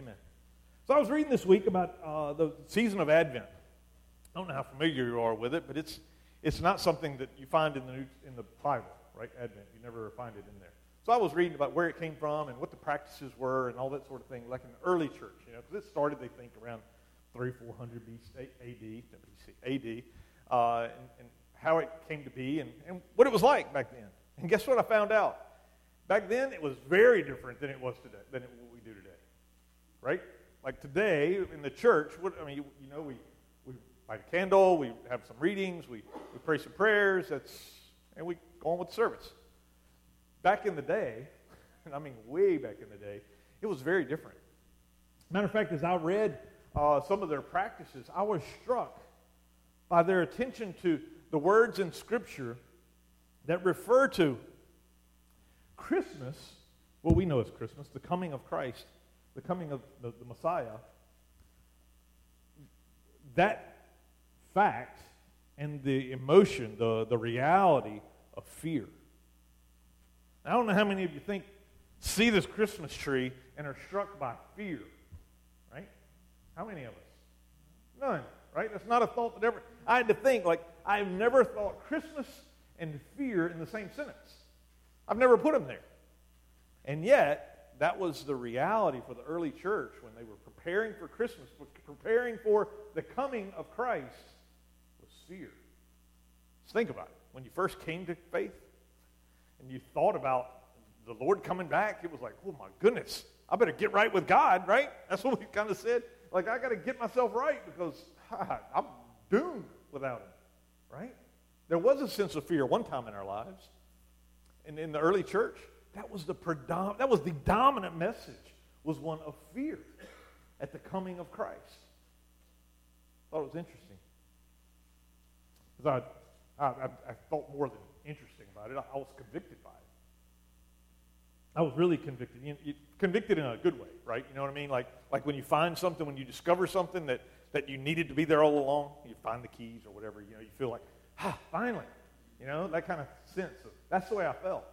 Amen. So I was reading this week about uh, the season of Advent. I don't know how familiar you are with it, but it's, it's not something that you find in the, New, in the Bible, right? Advent. You never find it in there. So I was reading about where it came from and what the practices were and all that sort of thing, like in the early church, you know, because it started, they think, around 3, 400 BC, AD, BC, AD, uh, and, and how it came to be and, and what it was like back then. And guess what I found out? Back then, it was very different than it was today, than it, what we do today, right? Like today in the church, what, I mean, you, you know, we, we light a candle, we have some readings, we, we pray some prayers, that's, and we go on with service. Back in the day, and I mean way back in the day, it was very different. Matter of fact, as I read uh, some of their practices, I was struck by their attention to the words in Scripture that refer to Christmas, what we know as Christmas, the coming of Christ, the coming of the, the Messiah. That fact and the emotion, the, the reality of fear. I don't know how many of you think, see this Christmas tree and are struck by fear, right? How many of us? None, right? That's not a thought that ever. I had to think, like, I've never thought Christmas and fear in the same sentence. I've never put them there. And yet, that was the reality for the early church when they were preparing for Christmas, preparing for the coming of Christ, was fear. Just think about it. When you first came to faith and you thought about the Lord coming back, it was like, oh my goodness, I better get right with God, right? That's what we kind of said. Like, I got to get myself right because I'm doomed without Him, right? There was a sense of fear one time in our lives. And in the early church, that was the predominant, that was the dominant message was one of fear at the coming of Christ. I thought it was interesting. Because I, I, I, felt more than interesting about it. I, I, was convicted by it. I was really convicted. You, you, convicted in a good way, right? You know what I mean? Like, like when you find something, when you discover something that, that you needed to be there all along, you find the keys or whatever, you know, you feel like, ah, finally. You know, that kind of sense. Of, that's the way I felt.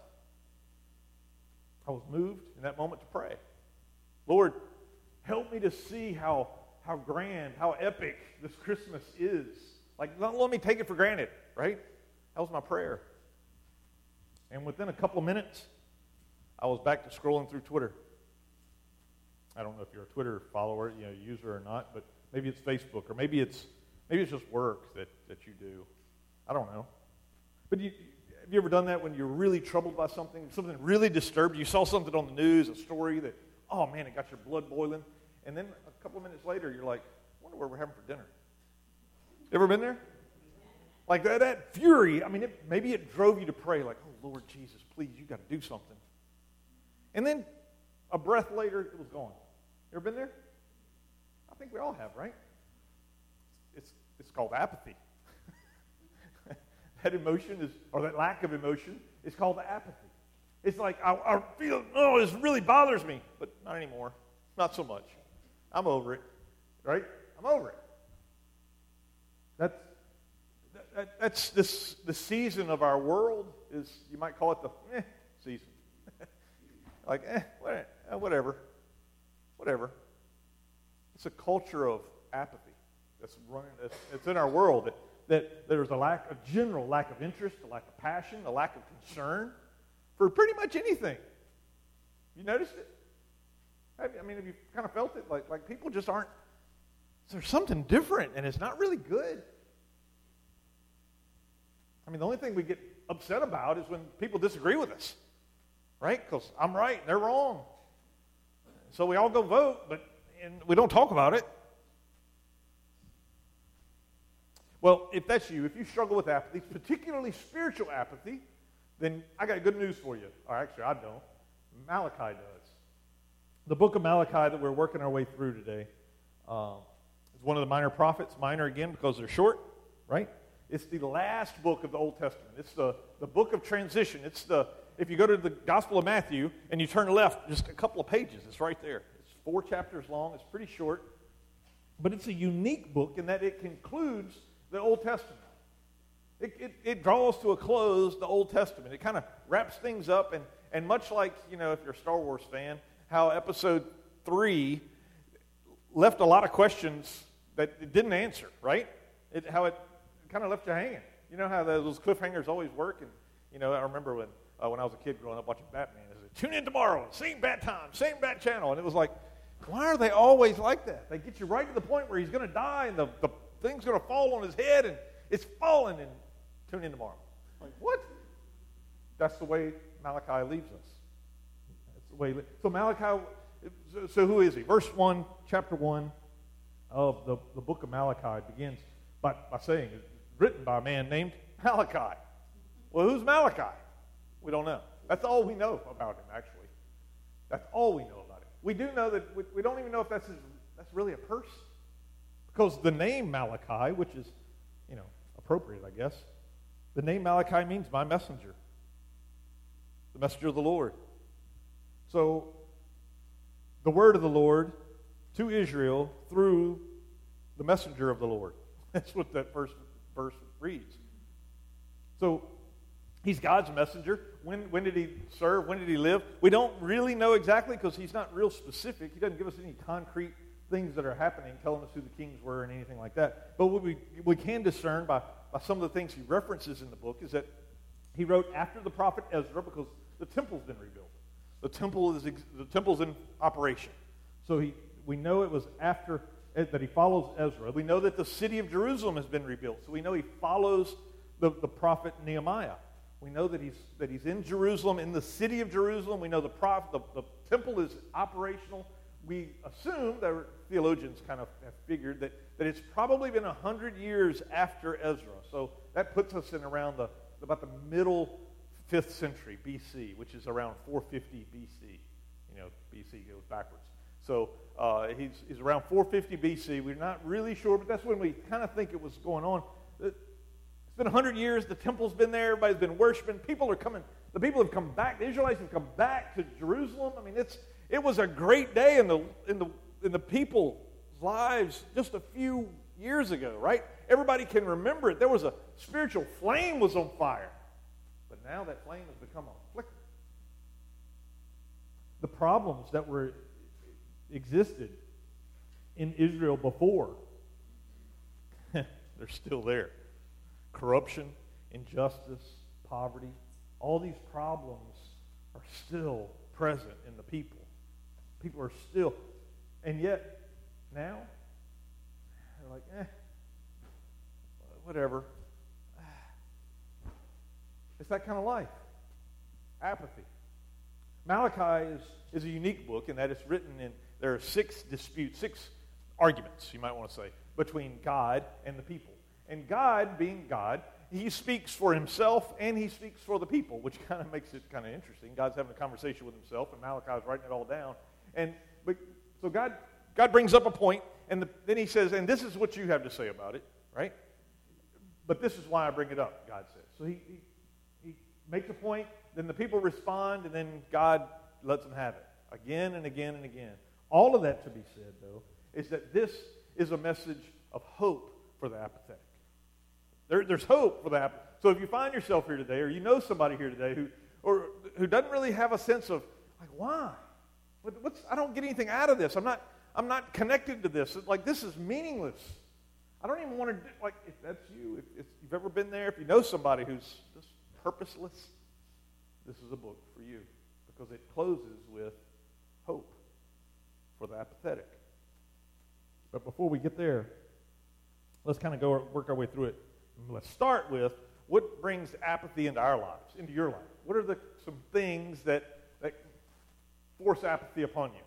I was moved in that moment to pray. Lord, help me to see how, how grand, how epic this Christmas is. Like, don't let me take it for granted, right? That was my prayer. And within a couple of minutes, I was back to scrolling through Twitter. I don't know if you're a Twitter follower, you know, user or not, but maybe it's Facebook or maybe it's maybe it's just work that, that you do. I don't know. But you, have you ever done that when you're really troubled by something, something really disturbed you? Saw something on the news, a story that, oh man, it got your blood boiling. And then a couple of minutes later, you're like, I wonder what we're having for dinner. Ever been there? Like that, that fury, I mean, it, maybe it drove you to pray, like, oh, Lord Jesus, please, you got to do something. And then a breath later, it was gone. Ever been there? I think we all have, right? It's, it's called apathy. That emotion is, or that lack of emotion, is called apathy. It's like, I, I feel, oh, this really bothers me, but not anymore. Not so much. I'm over it, right? I'm over it. That's, that, that's this, the season of our world is, you might call it the eh, season. like, eh, whatever. Whatever. It's a culture of apathy that's running, that's, that's in our world. That, that there's a lack, a general lack of interest, a lack of passion, a lack of concern for pretty much anything. You noticed it? I mean, have you kind of felt it? Like, like people just aren't, there's something different and it's not really good. I mean, the only thing we get upset about is when people disagree with us, right? Because I'm right, they're wrong. So we all go vote, but and we don't talk about it. Well, if that's you, if you struggle with apathy, particularly spiritual apathy, then I got good news for you. Or actually, I don't. Malachi does. The book of Malachi that we're working our way through today uh, is one of the minor prophets. Minor again because they're short, right? It's the last book of the Old Testament. It's the, the book of transition. It's the, if you go to the Gospel of Matthew and you turn left just a couple of pages, it's right there. It's four chapters long. It's pretty short. But it's a unique book in that it concludes the Old Testament. It, it, it, draws to a close the Old Testament. It kind of wraps things up, and, and much like, you know, if you're a Star Wars fan, how episode three left a lot of questions that it didn't answer, right? It, how it kind of left you hanging. You know how those cliffhangers always work? And, you know, I remember when, uh, when I was a kid growing up watching Batman, it said, tune in tomorrow, same bat time, same bat channel. And it was like, why are they always like that? They get you right to the point where he's going to die and the, the thing's going to fall on his head and it's falling and tune in tomorrow. Like, what? That's the way Malachi leaves us. That's the way. So Malachi, so, so who is he? Verse 1, chapter 1 of the, the book of Malachi begins by, by saying, it's written by a man named Malachi. Well, who's Malachi? We don't know. That's all we know about him, actually. That's all we know about him. We do know that we, we don't even know if that's, his, that's really a person. Because the name Malachi, which is, you know, appropriate, I guess, the name Malachi means my messenger, the messenger of the Lord. So, the word of the Lord to Israel through the messenger of the Lord. That's what that first verse reads. So, he's God's messenger. When, when did he serve? When did he live? We don't really know exactly because he's not real specific. He doesn't give us any concrete things that are happening, telling us who the kings were and anything like that. But what we, we can discern by, by some of the things he references in the book is that he wrote after the prophet Ezra because the temple's been rebuilt. The temple is the temple's in operation. So he, we know it was after eh, that he follows Ezra. We know that the city of Jerusalem has been rebuilt. So we know he follows the, the prophet Nehemiah. We know that he's, that he's in Jerusalem, in the city of Jerusalem. We know the, prophet, the, the temple is operational. We assume that theologians kind of have figured that, that it's probably been 100 years after Ezra. So that puts us in around the, about the middle 5th century BC, which is around 450 BC. You know, BC goes backwards. So uh, he's, he's around 450 BC. We're not really sure, but that's when we kind of think it was going on. It's been 100 years. The temple's been there. Everybody's been worshiping. People are coming. The people have come back. The Israelites have come back to Jerusalem. I mean, it's, it was a great day in the, in the, in the people's lives just a few years ago, right? Everybody can remember it. There was a spiritual flame was on fire. But now that flame has become a flicker. The problems that were existed in Israel before, they're still there. Corruption, injustice, poverty, all these problems are still present in the people. People are still, and yet now they're like, eh, whatever. It's that kind of life. Apathy. Malachi is, is a unique book in that it's written in, there are six disputes, six arguments, you might want to say, between God and the people. And God, being God, he speaks for himself and he speaks for the people, which kind of makes it kind of interesting. God's having a conversation with himself, and Malachi is writing it all down. And but, so God, God brings up a point, and the, then he says, and this is what you have to say about it, right? But this is why I bring it up, God says. So he, he, he makes a point, then the people respond, and then God lets them have it again and again and again. All of that to be said, though, is that this is a message of hope for the apathetic. There, there's hope for that. So if you find yourself here today, or you know somebody here today who, or, who doesn't really have a sense of, like, why? What, what's, I don't get anything out of this. I'm not, I'm not connected to this. Like, this is meaningless. I don't even want to, do, like, if that's you, if, if you've ever been there, if you know somebody who's just purposeless, this is a book for you because it closes with hope for the apathetic. But before we get there, let's kind of go work our way through it. Let's start with what brings apathy into our lives, into your life. What are the some things that force apathy upon you?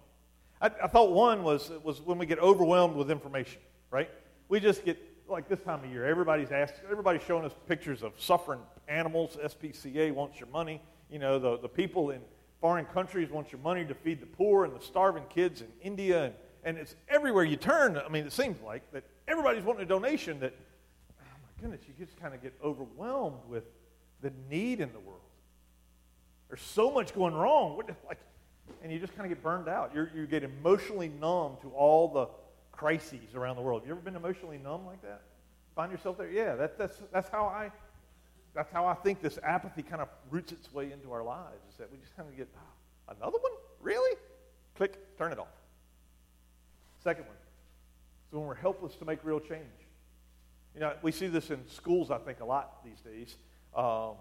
I, I thought one was was when we get overwhelmed with information, right? We just get like this time of year, everybody's asking, everybody's showing us pictures of suffering animals. SPCA wants your money. You know, the, the people in foreign countries want your money to feed the poor and the starving kids in India, and, and it's everywhere you turn. I mean, it seems like that everybody's wanting a donation that oh my goodness, you just kind of get overwhelmed with the need in the world. There's so much going wrong. What, Like, and you just kind of get burned out. You're, you get emotionally numb to all the crises around the world. Have you ever been emotionally numb like that? Find yourself there? Yeah, that, that's, that's, how I, that's how I think this apathy kind of roots its way into our lives, is that we just kind of get, oh, another one? Really? Click, turn it off. Second one, It's when we're helpless to make real change. You know, we see this in schools, I think, a lot these days. Um,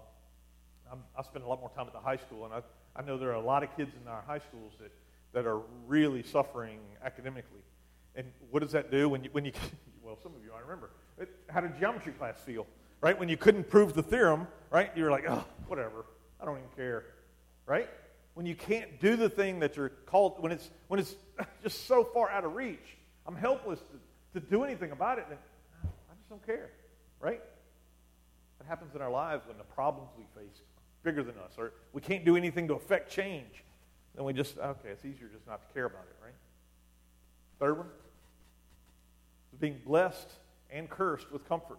i spend a lot more time at the high school, and I, I know there are a lot of kids in our high schools that, that are really suffering academically. And what does that do when you, when you well, some of you I remember. It, how did geometry class feel? Right? When you couldn't prove the theorem, right? You were like, oh, whatever. I don't even care. Right? When you can't do the thing that you're called, when it's, when it's just so far out of reach, I'm helpless to, to do anything about it. And I just don't care. Right? That happens in our lives when the problems we face bigger than us, or we can't do anything to affect change. Then we just, okay, it's easier just not to care about it, right? Third one being blessed and cursed with comfort.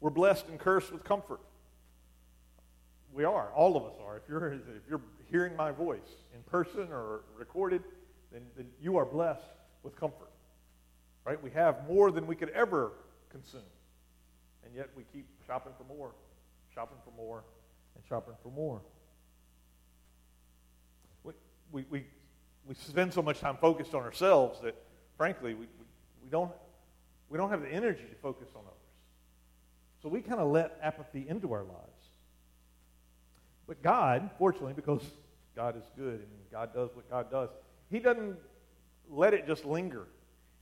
We're blessed and cursed with comfort. We are. All of us are. If you're, if you're hearing my voice in person or recorded, then, then you are blessed with comfort. Right? We have more than we could ever consume. And yet we keep shopping for more, shopping for more, and shopping for more. We, we, we, we spend so much time focused on ourselves that, frankly, we, we, don't, we don't have the energy to focus on others. So we kind of let apathy into our lives. But God, fortunately, because God is good and God does what God does, He doesn't let it just linger.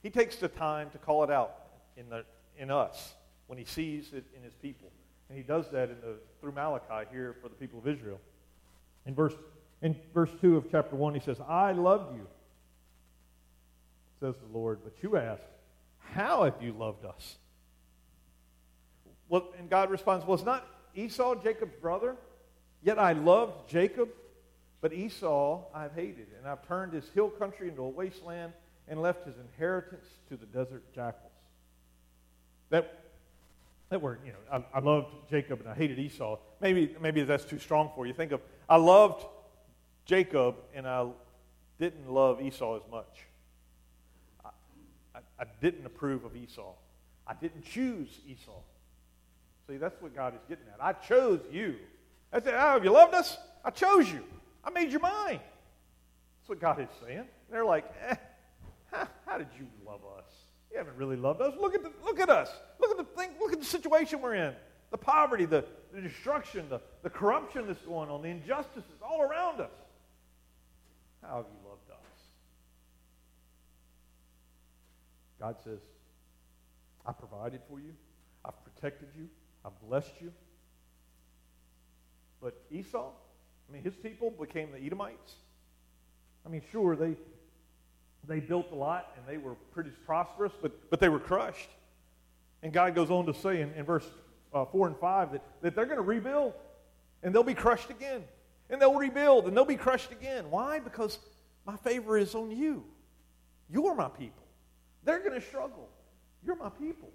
He takes the time to call it out in, the, in us when He sees it in His people. And He does that in the, through Malachi here for the people of Israel. In verse, in verse 2 of chapter 1, He says, I love you, says the Lord, but you ask, How have you loved us? Well, and God responds, Was not Esau Jacob's brother? Yet I loved Jacob, but Esau I've hated, and I've turned his hill country into a wasteland and left his inheritance to the desert jackals. That, that word, you know, I, I loved Jacob and I hated Esau. Maybe, maybe that's too strong for you. Think of, I loved Jacob and I didn't love Esau as much. I, I, I didn't approve of Esau. I didn't choose Esau. See, that's what God is getting at. I chose you. I said, Oh, have you loved us? I chose you. I made you mine. That's what God is saying. They're like, eh, how, how did you love us? You haven't really loved us. Look at, the, look at us. Look at the thing. Look at the situation we're in. The poverty, the, the destruction, the, the corruption that's going on, the injustices all around us. How have you loved us? God says, I provided for you. I've protected you. I've blessed you. But Esau, I mean, his people became the Edomites. I mean, sure, they, they built a lot and they were pretty prosperous, but, but they were crushed. And God goes on to say in, in verse uh, 4 and 5 that, that they're going to rebuild and they'll be crushed again. And they'll rebuild and they'll be crushed again. Why? Because my favor is on you. You're my people. They're going to struggle. You're my people.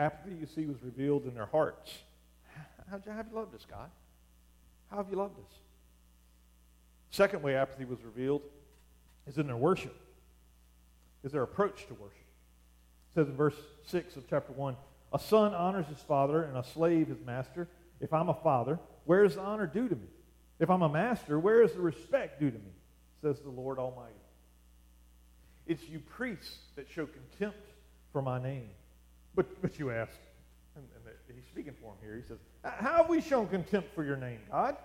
apathy you see was revealed in their hearts. How have you loved us, God? How have you loved us? Second way apathy was revealed is in their worship, is their approach to worship. It says in verse 6 of chapter 1 A son honors his father, and a slave his master. If I'm a father, where is the honor due to me? If I'm a master, where is the respect due to me? Says the Lord Almighty. It's you priests that show contempt for my name. But, but you ask, and, and he's speaking for him here. He says, How have we shown contempt for your name, God?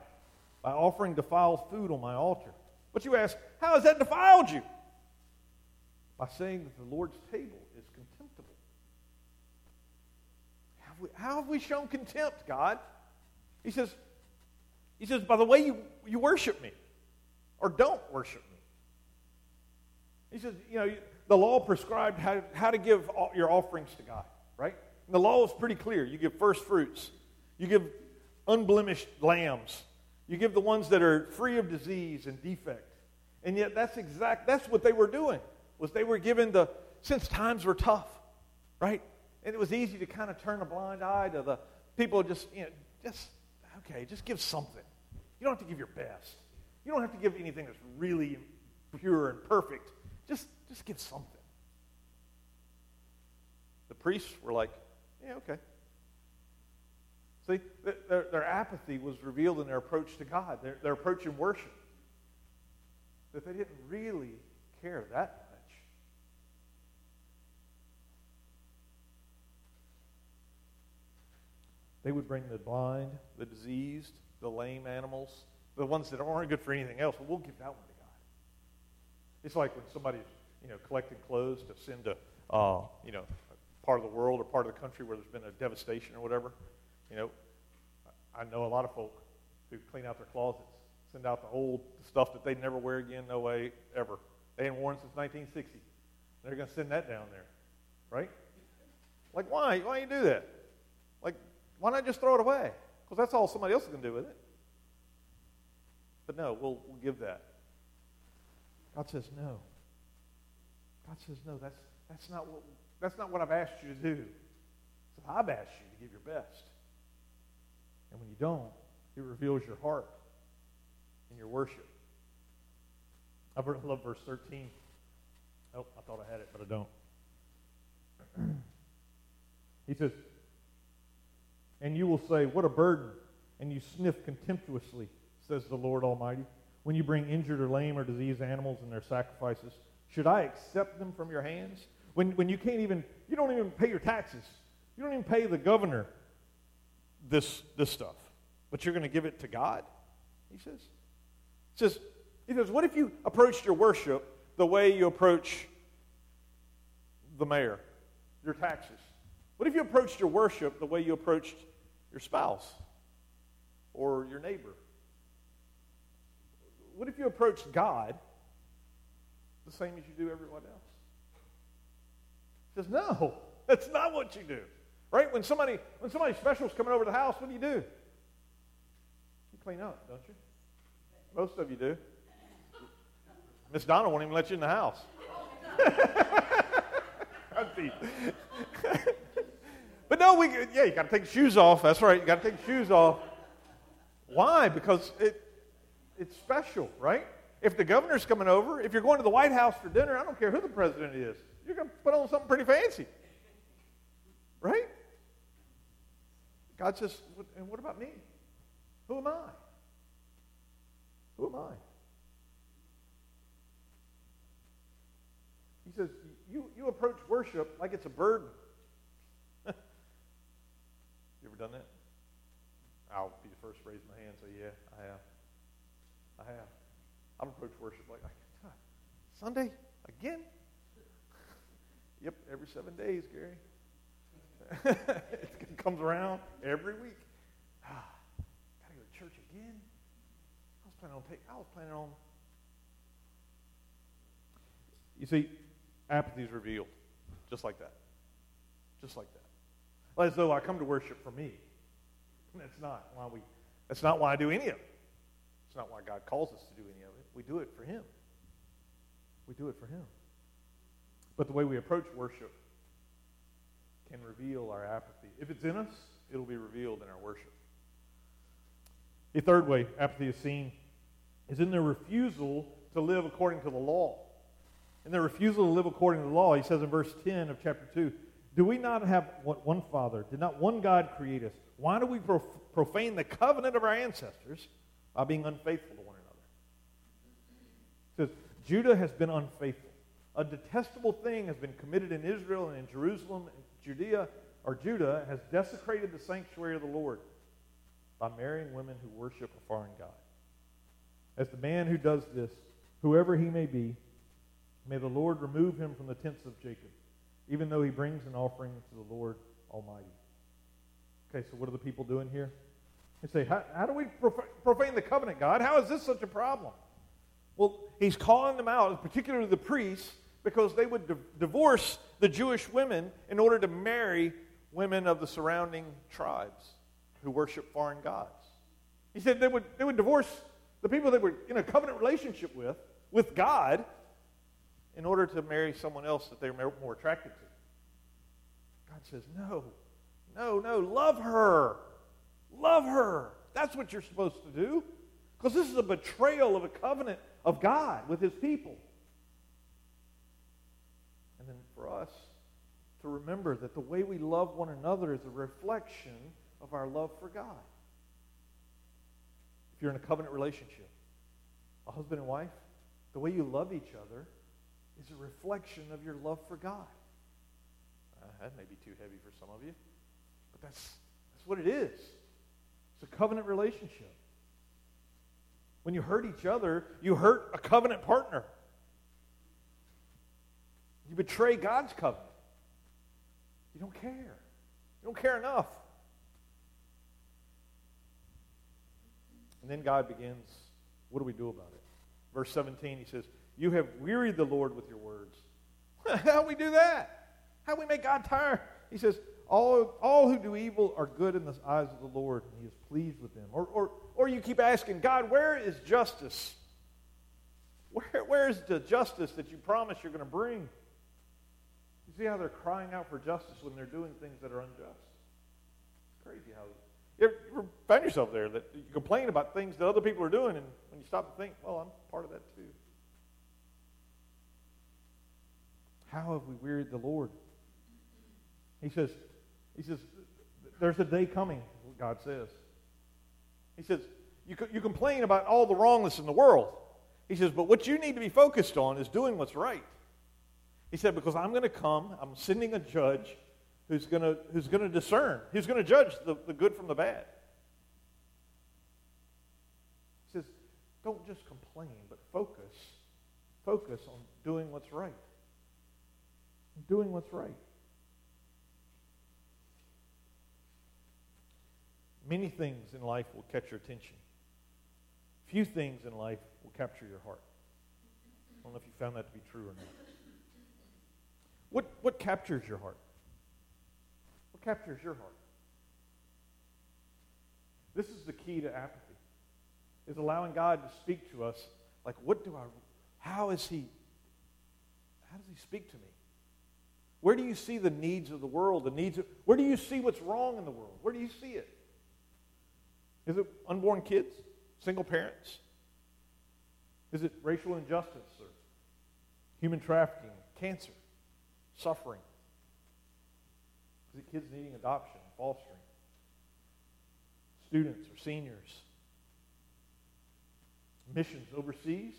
By offering defiled food on my altar. But you ask, How has that defiled you? By saying that the Lord's table is contemptible. How have we, how have we shown contempt, God? He says, he says, by the way you, you worship me, or don't worship me. He says, you know, the law prescribed how, how to give your offerings to God right? And the law is pretty clear. You give first fruits, you give unblemished lambs, you give the ones that are free of disease and defect. And yet that's exact that's what they were doing. Was they were given the since times were tough, right? And it was easy to kind of turn a blind eye to the people just, you know, just okay, just give something. You don't have to give your best. You don't have to give anything that's really pure and perfect. Just just give something. The priests were like, yeah, okay. See, their, their apathy was revealed in their approach to God, their, their approach in worship. that they didn't really care that much. They would bring the blind, the diseased, the lame animals, the ones that aren't good for anything else. Well, we'll give that one to God. It's like when somebody's, you know, collecting clothes to send to, uh, you know, part of the world or part of the country where there's been a devastation or whatever. You know, I know a lot of folk who clean out their closets, send out the old stuff that they'd never wear again, no way, ever. They hadn't worn since 1960. They're going to send that down there, right? Like, why? Why you do that? Like, why not just throw it away? Because that's all somebody else is going to do with it. But no, we'll, we'll give that. God says no. God says no. That's that's not what that's not what I've asked you to do. So I've asked you to give your best. And when you don't, it reveals your heart in your worship. I love verse 13. Oh, I thought I had it, but I don't. he says, And you will say, What a burden! And you sniff contemptuously, says the Lord Almighty, when you bring injured or lame or diseased animals in their sacrifices. Should I accept them from your hands? When, when you can't even, you don't even pay your taxes. You don't even pay the governor this, this stuff. But you're going to give it to God? He says. He says, he says, what if you approached your worship the way you approach the mayor, your taxes? What if you approached your worship the way you approached your spouse or your neighbor? What if you approached God the same as you do everyone else? He says, No, that's not what you do. Right? When somebody when somebody special is coming over to the house, what do you do? You clean up, don't you? Most of you do. Miss Donna won't even let you in the house. but no, we yeah, you got to take shoes off. That's right. You got to take shoes off. Why? Because it it's special, right? If the governor's coming over, if you're going to the White House for dinner, I don't care who the president is. You're going to put on something pretty fancy. Right? God says, and what about me? Who am I? Who am I? He says, you, you approach worship like it's a burden. you ever done that? I'll be the first to raise my hand and say, yeah, I have. I have. I've approached worship like, Sunday? Again? yep, every seven days, Gary. It comes around every week. Ah, gotta go to church again. I was planning on take. I was planning on. You see, apathy is revealed, just like that, just like that. As though I come to worship for me. That's not why we. That's not why I do any of it. It's not why God calls us to do any of it. We do it for Him. We do it for Him. But the way we approach worship can reveal our apathy. If it's in us, it'll be revealed in our worship. A third way apathy is seen is in their refusal to live according to the law. In their refusal to live according to the law, he says in verse 10 of chapter 2, Do we not have one Father? Did not one God create us? Why do we profane the covenant of our ancestors by being unfaithful to one another. It says, Judah has been unfaithful. A detestable thing has been committed in Israel and in Jerusalem. Judea, or Judah, has desecrated the sanctuary of the Lord by marrying women who worship a foreign God. As the man who does this, whoever he may be, may the Lord remove him from the tents of Jacob, even though he brings an offering to the Lord Almighty. Okay, so what are the people doing here? They say, how, how do we profane the covenant, God? How is this such a problem? Well, he's calling them out, particularly the priests, because they would divorce the Jewish women in order to marry women of the surrounding tribes who worship foreign gods. He said they would, they would divorce the people they were in a covenant relationship with, with God, in order to marry someone else that they were more attracted to. God says, no, no, no, love her. Love her. That's what you're supposed to do. Because this is a betrayal of a covenant of God with his people. And then for us to remember that the way we love one another is a reflection of our love for God. If you're in a covenant relationship, a husband and wife, The way you love each other is a reflection of your love for God. Uh, that may be too heavy for some of you, but that's, that's what it is. It's a covenant relationship. When you hurt each other, you hurt a covenant partner. You betray God's covenant. You don't care. You don't care enough. And then God begins, what do we do about it? Verse 17, he says, You have wearied the Lord with your words. How do we do that? How do we make God tired? He says, all, all who do evil are good in the eyes of the Lord, and he is pleased with them. Or, or, or you keep asking, God, where is justice? Where, where is the justice that you promise you're going to bring? See how they're crying out for justice when they're doing things that are unjust? It's crazy how you ever, yourself there that you complain about things that other people are doing, and when you stop to think, well, I'm part of that too. How have we wearied the Lord? He says, he says, there's a day coming, God says. He says, you, you complain about all the wrongness in the world. He says, but what you need to be focused on is doing what's right. He said, because I'm going to come, I'm sending a judge who's going to, who's going to discern, who's going to judge the, the good from the bad. He says, don't just complain, but focus. Focus on doing what's right. Doing what's right. Many things in life will catch your attention. Few things in life will capture your heart. I don't know if you found that to be true or not. What, what captures your heart? What captures your heart? This is the key to apathy, is allowing God to speak to us. Like, what do I, how is He, how does He speak to me? Where do you see the needs of the world? The needs of, where do you see what's wrong in the world? Where do you see it? Is it unborn kids? Single parents? Is it racial injustice or human trafficking, cancer, suffering? Is it kids needing adoption, fostering? Students or seniors? Missions overseas?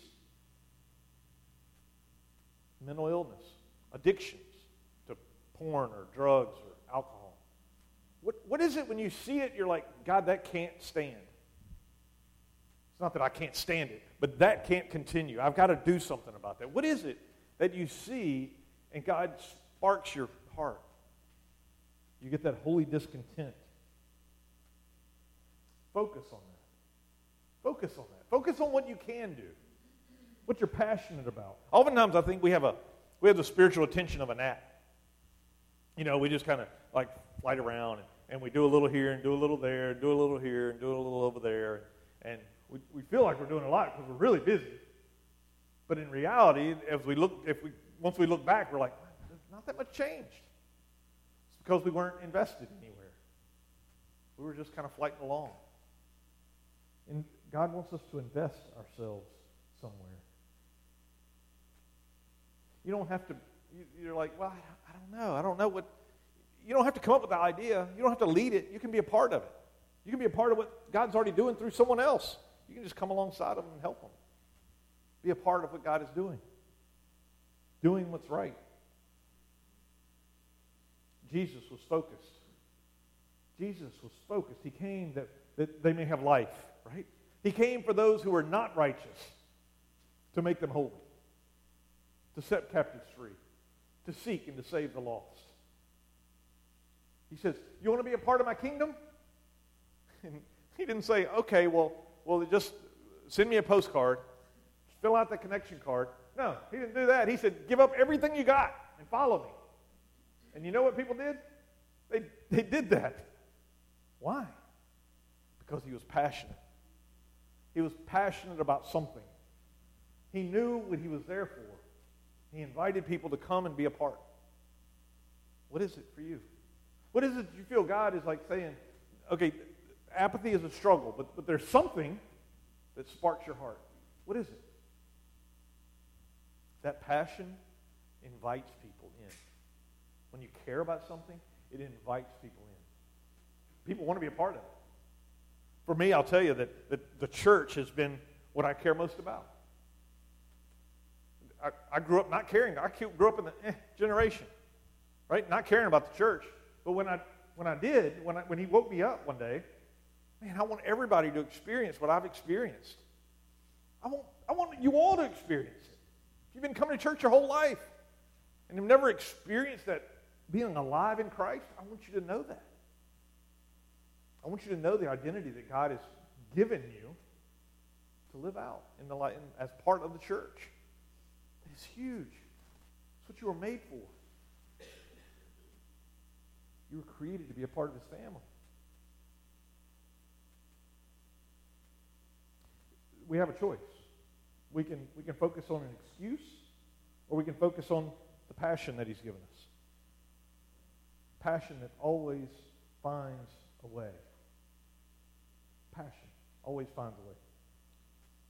Mental illness, addictions to porn or drugs or alcohol? What, what is it when you see it, you're like, God, that can't stand? It's not that I can't stand it, but that can't continue. I've got to do something about that. What is it that you see and God sparks your heart? You get that holy discontent. Focus on that. Focus on that. Focus on what you can do. What you're passionate about. Oftentimes I think we have a we have the spiritual attention of a gnat. You know, we just kind of like flight around and and we do a little here and do a little there, and do a little here and do a little over there. And we, we feel like we're doing a lot because we're really busy. But in reality, as we look, if we once we look back, we're like, not that much changed. It's because we weren't invested anywhere. We were just kind of flighting along. And God wants us to invest ourselves somewhere. You don't have to, you're like, well, I don't know. I don't know what, you don't have to come up with the idea. You don't have to lead it. You can be a part of it. You can be a part of what God's already doing through someone else. You can just come alongside of them and help them. Be a part of what God is doing. Doing what's right. Jesus was focused. Jesus was focused. He came that, that they may have life, right? He came for those who are not righteous to make them holy, to set captives free, to seek and to save the lost. He says, You want to be a part of my kingdom? And he didn't say, Okay, well, well, just send me a postcard, fill out the connection card. No, he didn't do that. He said, Give up everything you got and follow me. And you know what people did? They, they did that. Why? Because he was passionate. He was passionate about something. He knew what he was there for. He invited people to come and be a part. What is it for you? What is it you feel God is like saying, okay, apathy is a struggle, but, but there's something that sparks your heart. What is it? That passion invites people in. When you care about something, it invites people in. People want to be a part of it. For me, I'll tell you that, that the church has been what I care most about. I, I grew up not caring. I grew up in the eh, generation, right? Not caring about the church. But when I, when I did, when, I, when he woke me up one day, man, I want everybody to experience what I've experienced. I want, I want you all to experience it. You've been coming to church your whole life and you've never experienced that being alive in Christ, I want you to know that. I want you to know the identity that God has given you to live out in the in, as part of the church. It's huge. It's what you were made for. You were created to be a part of His family. We have a choice. We can, we can focus on an excuse, or we can focus on the passion that He's given us. Passion that always finds a way. Passion always finds a way.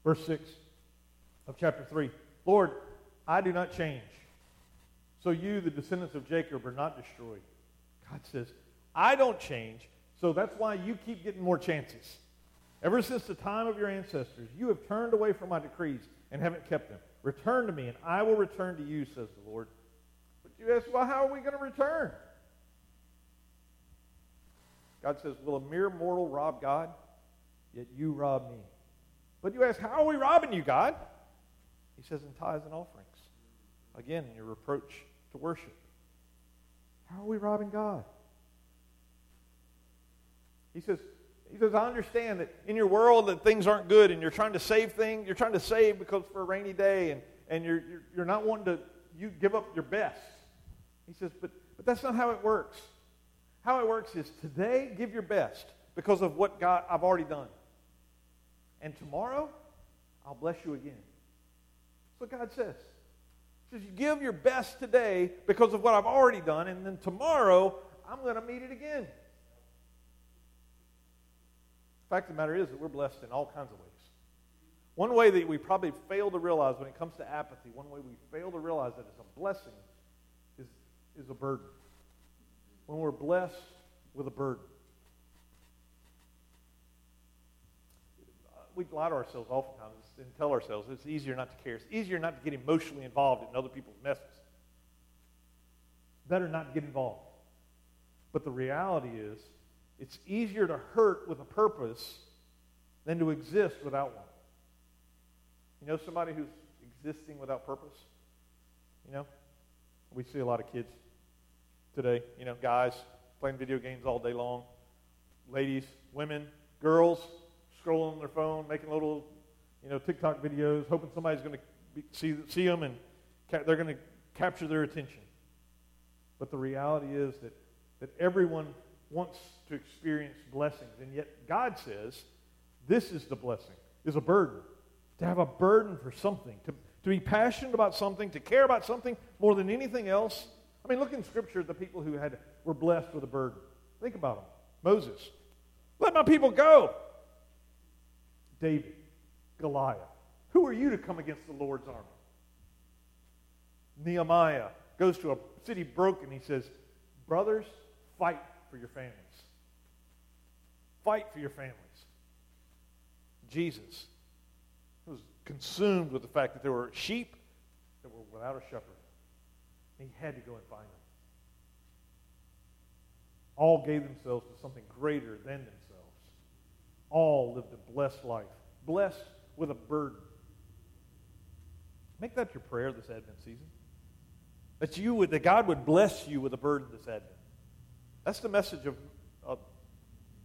Verse 6 of chapter 3 Lord, I do not change. So you, the descendants of Jacob, are not destroyed. God says, I don't change, so that's why you keep getting more chances. Ever since the time of your ancestors, you have turned away from my decrees and haven't kept them. Return to me, and I will return to you, says the Lord. But you ask, well, how are we going to return? God says, Will a mere mortal rob God? Yet you rob me. But you ask, How are we robbing you, God? He says, In tithes and offerings. Again, in your reproach to worship. How are we robbing God? He says, he says, I understand that in your world that things aren't good and you're trying to save things, you're trying to save because for a rainy day and, and you're, you're, you're not wanting to you give up your best. He says, but, but that's not how it works. How it works is today give your best because of what God I've already done. And tomorrow, I'll bless you again. That's what God says. He says, You give your best today because of what I've already done, and then tomorrow, I'm going to meet it again. The fact of the matter is that we're blessed in all kinds of ways. One way that we probably fail to realize when it comes to apathy, one way we fail to realize that it's a blessing is, is a burden. When we're blessed with a burden. we lie to ourselves oftentimes and tell ourselves it's easier not to care. It's easier not to get emotionally involved in other people's messes. Better not get involved. But the reality is, it's easier to hurt with a purpose than to exist without one. You know somebody who's existing without purpose? You know? We see a lot of kids today, you know, guys playing video games all day long, ladies, women, girls, scrolling on their phone, making little, you know, TikTok videos, hoping somebody's going to see, see them and ca- they're going to capture their attention. But the reality is that, that everyone wants to experience blessings, and yet God says this is the blessing, is a burden. To have a burden for something, to, to be passionate about something, to care about something more than anything else. I mean, look in Scripture at the people who had, were blessed with a burden. Think about them. Moses. Let my people go. David, Goliath. Who are you to come against the Lord's army? Nehemiah goes to a city broken. He says, Brothers, fight for your families. Fight for your families. Jesus was consumed with the fact that there were sheep that were without a shepherd. He had to go and find them. All gave themselves to something greater than themselves all lived a blessed life, blessed with a burden. Make that your prayer this Advent season. That you would, that God would bless you with a burden this Advent. That's the message of, of,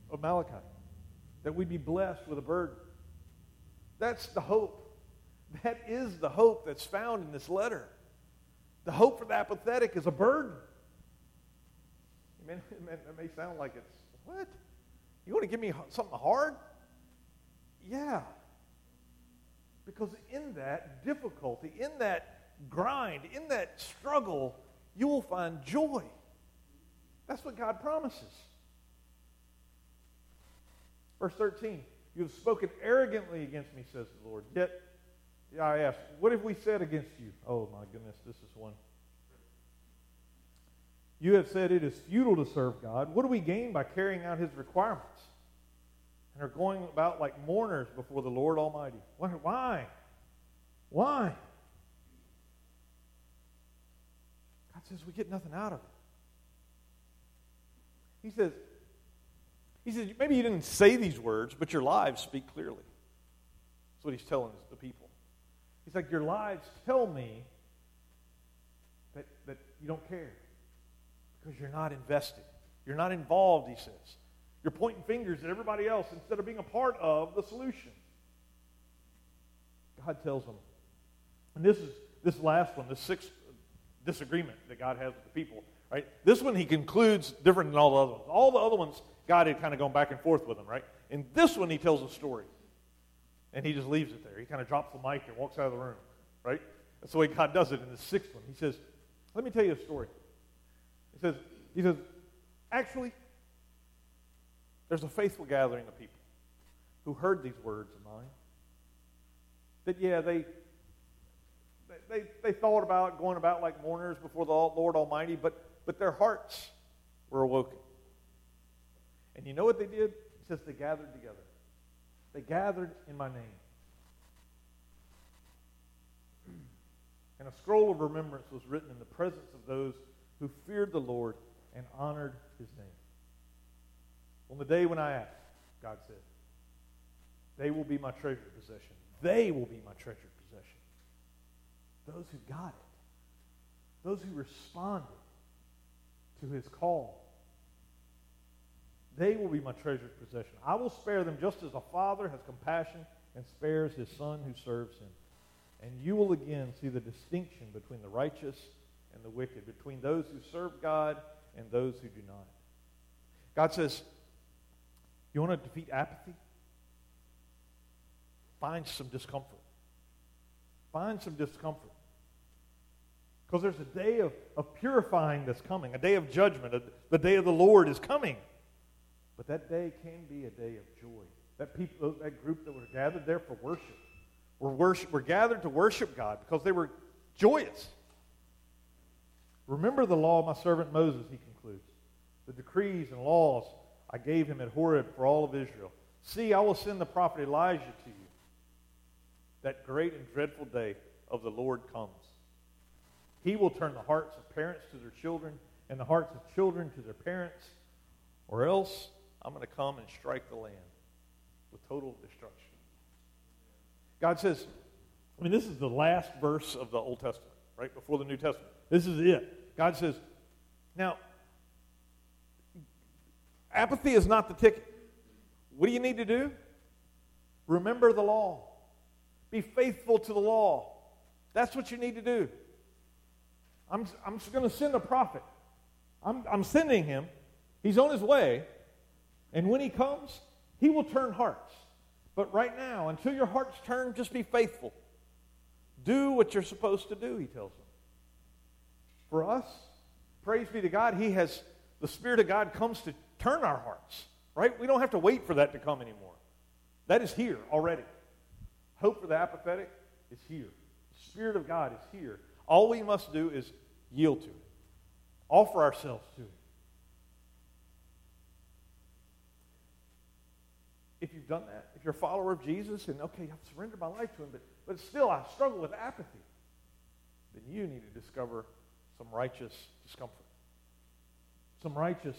of Malachi. That we'd be blessed with a burden. That's the hope. That is the hope that's found in this letter. The hope for the apathetic is a burden. It may, it may sound like it's, what? You want to give me something hard? Yeah. Because in that difficulty, in that grind, in that struggle, you will find joy. That's what God promises. Verse 13, you have spoken arrogantly against me, says the Lord. Yet, I ask, what have we said against you? Oh, my goodness, this is one. You have said it is futile to serve God. What do we gain by carrying out his requirements? And are going about like mourners before the Lord Almighty. Why? Why? God says we get nothing out of it. He says, he says, maybe you didn't say these words, but your lives speak clearly. That's what he's telling the people. He's like, your lives tell me that, that you don't care because you're not invested. You're not involved, he says. You're pointing fingers at everybody else instead of being a part of the solution. God tells them, and this is this last one, the sixth disagreement that God has with the people, right? This one he concludes different than all the other ones. All the other ones, God had kind of gone back and forth with them, right? In this one, he tells a story. And he just leaves it there. He kind of drops the mic and walks out of the room, right? That's the way God does it in the sixth one. He says, Let me tell you a story. He says, he says, actually, there's a faithful gathering of people who heard these words of mine. That, yeah, they, they, they thought about going about like mourners before the Lord Almighty, but, but their hearts were awoken. And you know what they did? He says they gathered together. They gathered in my name. And a scroll of remembrance was written in the presence of those who feared the Lord and honored his name. On the day when I ask, God said, they will be my treasured possession. They will be my treasured possession. Those who got it, those who responded to his call, they will be my treasured possession. I will spare them just as a father has compassion and spares his son who serves him. And you will again see the distinction between the righteous and the wicked, between those who serve God and those who do not. God says, You want to defeat apathy? Find some discomfort. Find some discomfort. Because there's a day of, of purifying that's coming, a day of judgment. A, the day of the Lord is coming. But that day can be a day of joy. That people, uh, that group that were gathered there for worship, were, worship, were gathered to worship God because they were joyous. Remember the law of my servant Moses, he concludes. The decrees and laws I gave him at Horeb for all of Israel. See, I will send the prophet Elijah to you. That great and dreadful day of the Lord comes. He will turn the hearts of parents to their children and the hearts of children to their parents, or else I'm going to come and strike the land with total destruction. God says, I mean, this is the last verse of the Old Testament, right? Before the New Testament. This is it. God says, now, apathy is not the ticket. What do you need to do? Remember the law. Be faithful to the law. That's what you need to do. I'm, I'm going to send a prophet. I'm, I'm sending him. He's on his way. And when he comes, he will turn hearts. But right now, until your hearts turn, just be faithful. Do what you're supposed to do, he tells them. For us, praise be to God, he has, the Spirit of God comes to turn our hearts, right? We don't have to wait for that to come anymore. That is here already. Hope for the apathetic is here. The Spirit of God is here. All we must do is yield to it, offer ourselves to it. if you've done that, if you're a follower of Jesus and, okay, I've surrendered my life to him, but, but still I struggle with apathy, then you need to discover some righteous discomfort. Some righteous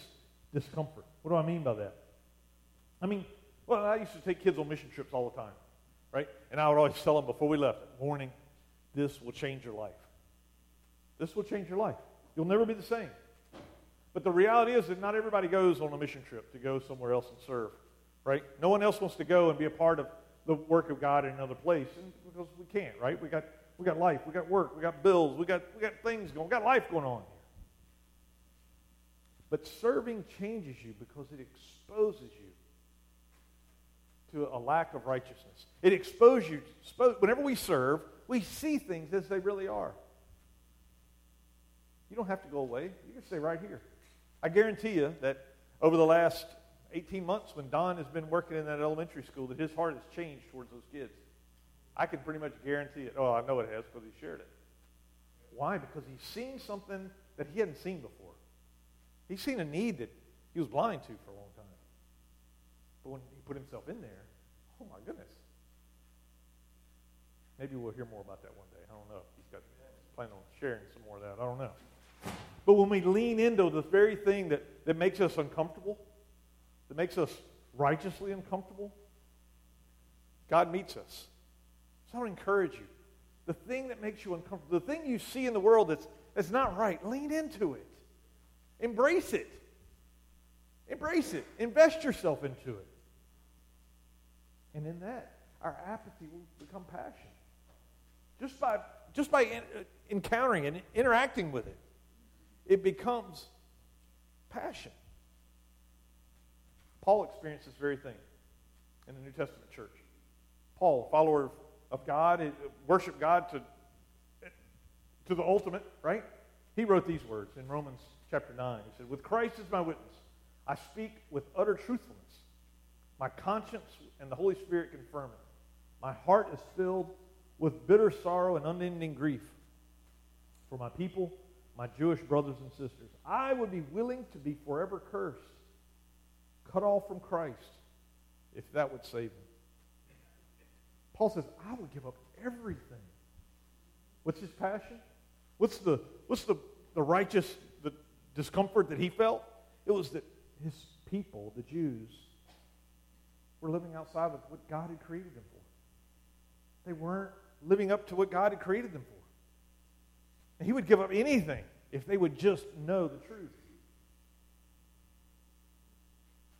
discomfort. What do I mean by that? I mean, well, I used to take kids on mission trips all the time, right? And I would always tell them before we left, warning, this will change your life. This will change your life. You'll never be the same. But the reality is that not everybody goes on a mission trip to go somewhere else and serve right? No one else wants to go and be a part of the work of God in another place because we can't, right? We got, we got life, we got work, we got bills, we got, we got things going, we got life going on here. But serving changes you because it exposes you to a lack of righteousness. It exposes you. Whenever we serve, we see things as they really are. You don't have to go away. You can stay right here. I guarantee you that over the last 18 months when Don has been working in that elementary school that his heart has changed towards those kids. I can pretty much guarantee it. Oh, I know it has because he shared it. Why? Because he's seen something that he hadn't seen before. He's seen a need that he was blind to for a long time. But when he put himself in there, oh my goodness. Maybe we'll hear more about that one day. I don't know. He's got planning on sharing some more of that. I don't know. But when we lean into the very thing that, that makes us uncomfortable, that makes us righteously uncomfortable, God meets us. So I want to encourage you. The thing that makes you uncomfortable, the thing you see in the world that's, that's not right, lean into it. Embrace it. Embrace it. Invest yourself into it. And in that, our apathy will become passion. Just by, just by in, uh, encountering and interacting with it, it becomes passion. Paul experienced this very thing in the New Testament church. Paul, follower of God, worship God to, to the ultimate, right? He wrote these words in Romans chapter 9. He said, With Christ as my witness, I speak with utter truthfulness. My conscience and the Holy Spirit confirm it. My heart is filled with bitter sorrow and unending grief for my people, my Jewish brothers and sisters. I would be willing to be forever cursed, cut off from Christ, if that would save me. Paul says, I would give up everything. What's his passion? What's the, what's the, the righteous the discomfort that he felt? It was that his people, the Jews, were living outside of what God had created them for. They weren't living up to what God had created them for. He would give up anything if they would just know the truth.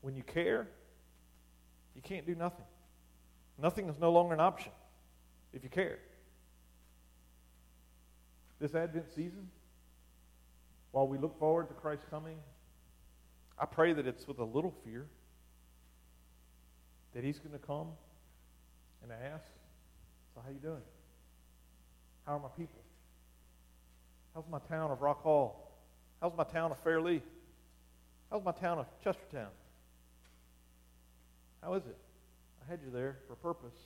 When you care, you can't do nothing. Nothing is no longer an option if you care. This Advent season, while we look forward to Christ's coming, I pray that it's with a little fear that he's going to come and ask, so how you doing? How are my people? How's my town of Rock Hall? How's my town of Fairlee? How's my town of Chestertown? How is it? I had you there for a purpose.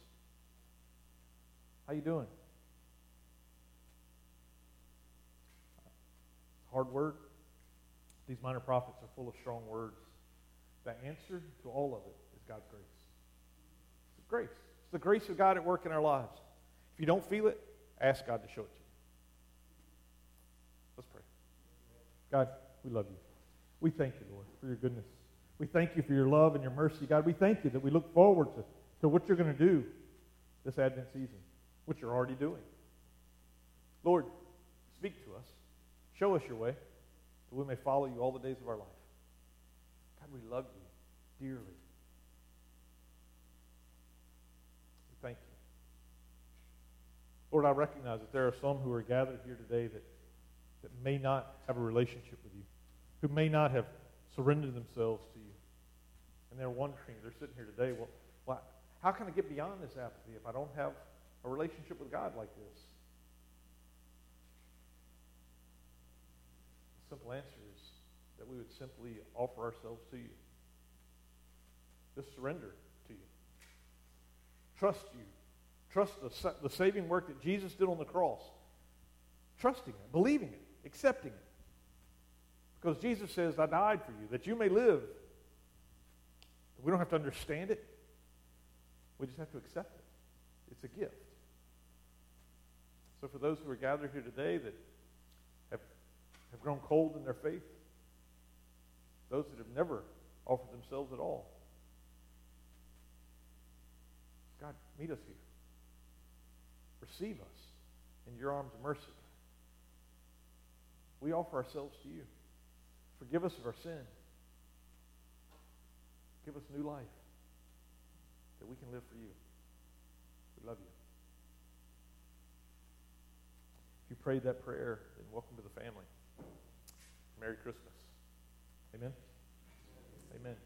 How you doing? Hard word. These minor prophets are full of strong words. The answer to all of it is God's grace. It's grace. It's the grace of God at work in our lives. If you don't feel it, ask God to show it to you. Let's pray. God, we love you. We thank you, Lord, for your goodness. We thank you for your love and your mercy, God. We thank you that we look forward to, to what you're going to do this Advent season, what you're already doing. Lord, speak to us. Show us your way that we may follow you all the days of our life. God, we love you dearly. We thank you. Lord, I recognize that there are some who are gathered here today that, that may not have a relationship with you, who may not have surrendered themselves to you. And they're wondering, they're sitting here today, well, how can I get beyond this apathy if I don't have a relationship with God like this? The simple answer is that we would simply offer ourselves to you. Just surrender to you. Trust you. Trust the, the saving work that Jesus did on the cross. Trusting it, believing it, accepting it. Because Jesus says, I died for you, that you may live. We don't have to understand it. We just have to accept it. It's a gift. So for those who are gathered here today that have, have grown cold in their faith, those that have never offered themselves at all, God, meet us here. Receive us in your arms of mercy. We offer ourselves to you. Forgive us of our sin. Give us new life that we can live for you. We love you. If you prayed that prayer, then welcome to the family. Merry Christmas. Amen. Amen.